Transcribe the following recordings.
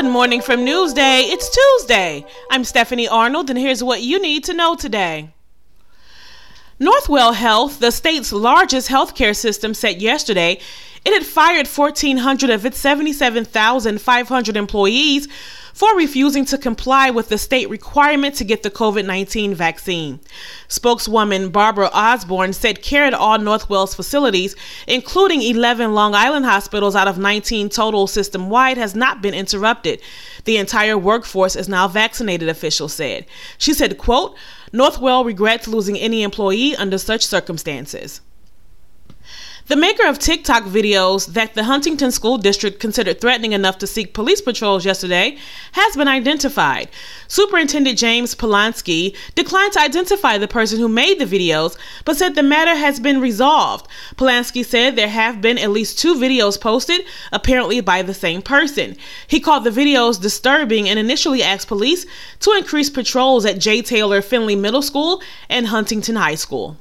Good morning from Newsday. It's Tuesday. I'm Stephanie Arnold, and here's what you need to know today. Northwell Health, the state's largest healthcare system, said yesterday it had fired 1,400 of its 77,500 employees for refusing to comply with the state requirement to get the COVID 19 vaccine. Spokeswoman Barbara Osborne said care at all Northwell's facilities, including 11 Long Island hospitals out of 19 total system wide, has not been interrupted. The entire workforce is now vaccinated, officials said. She said, quote, Northwell regrets losing any employee under such circumstances. The maker of TikTok videos that the Huntington School District considered threatening enough to seek police patrols yesterday has been identified. Superintendent James Polansky declined to identify the person who made the videos, but said the matter has been resolved. Polansky said there have been at least two videos posted, apparently by the same person. He called the videos disturbing and initially asked police to increase patrols at J. Taylor Finley Middle School and Huntington High School.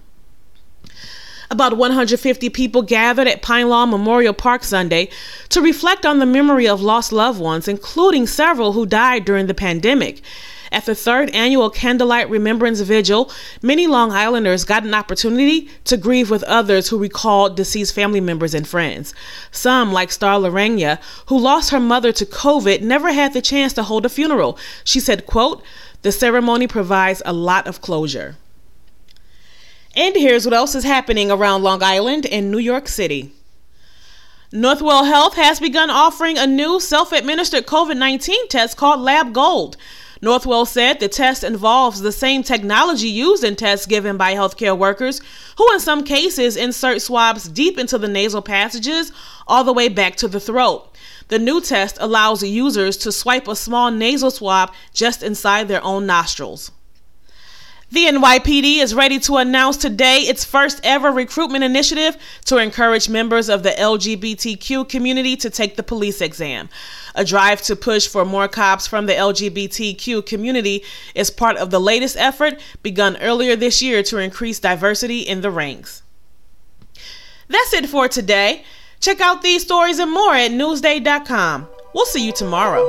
About 150 people gathered at Pinelawn Memorial Park Sunday to reflect on the memory of lost loved ones, including several who died during the pandemic. At the third annual Candlelight Remembrance Vigil, many Long Islanders got an opportunity to grieve with others who recalled deceased family members and friends. Some, like Star Lorena, who lost her mother to COVID, never had the chance to hold a funeral. She said, quote, the ceremony provides a lot of closure. And here's what else is happening around Long Island and New York City. Northwell Health has begun offering a new self administered COVID 19 test called Lab Gold. Northwell said the test involves the same technology used in tests given by healthcare workers, who in some cases insert swabs deep into the nasal passages all the way back to the throat. The new test allows users to swipe a small nasal swab just inside their own nostrils. The NYPD is ready to announce today its first ever recruitment initiative to encourage members of the LGBTQ community to take the police exam. A drive to push for more cops from the LGBTQ community is part of the latest effort begun earlier this year to increase diversity in the ranks. That's it for today. Check out these stories and more at Newsday.com. We'll see you tomorrow.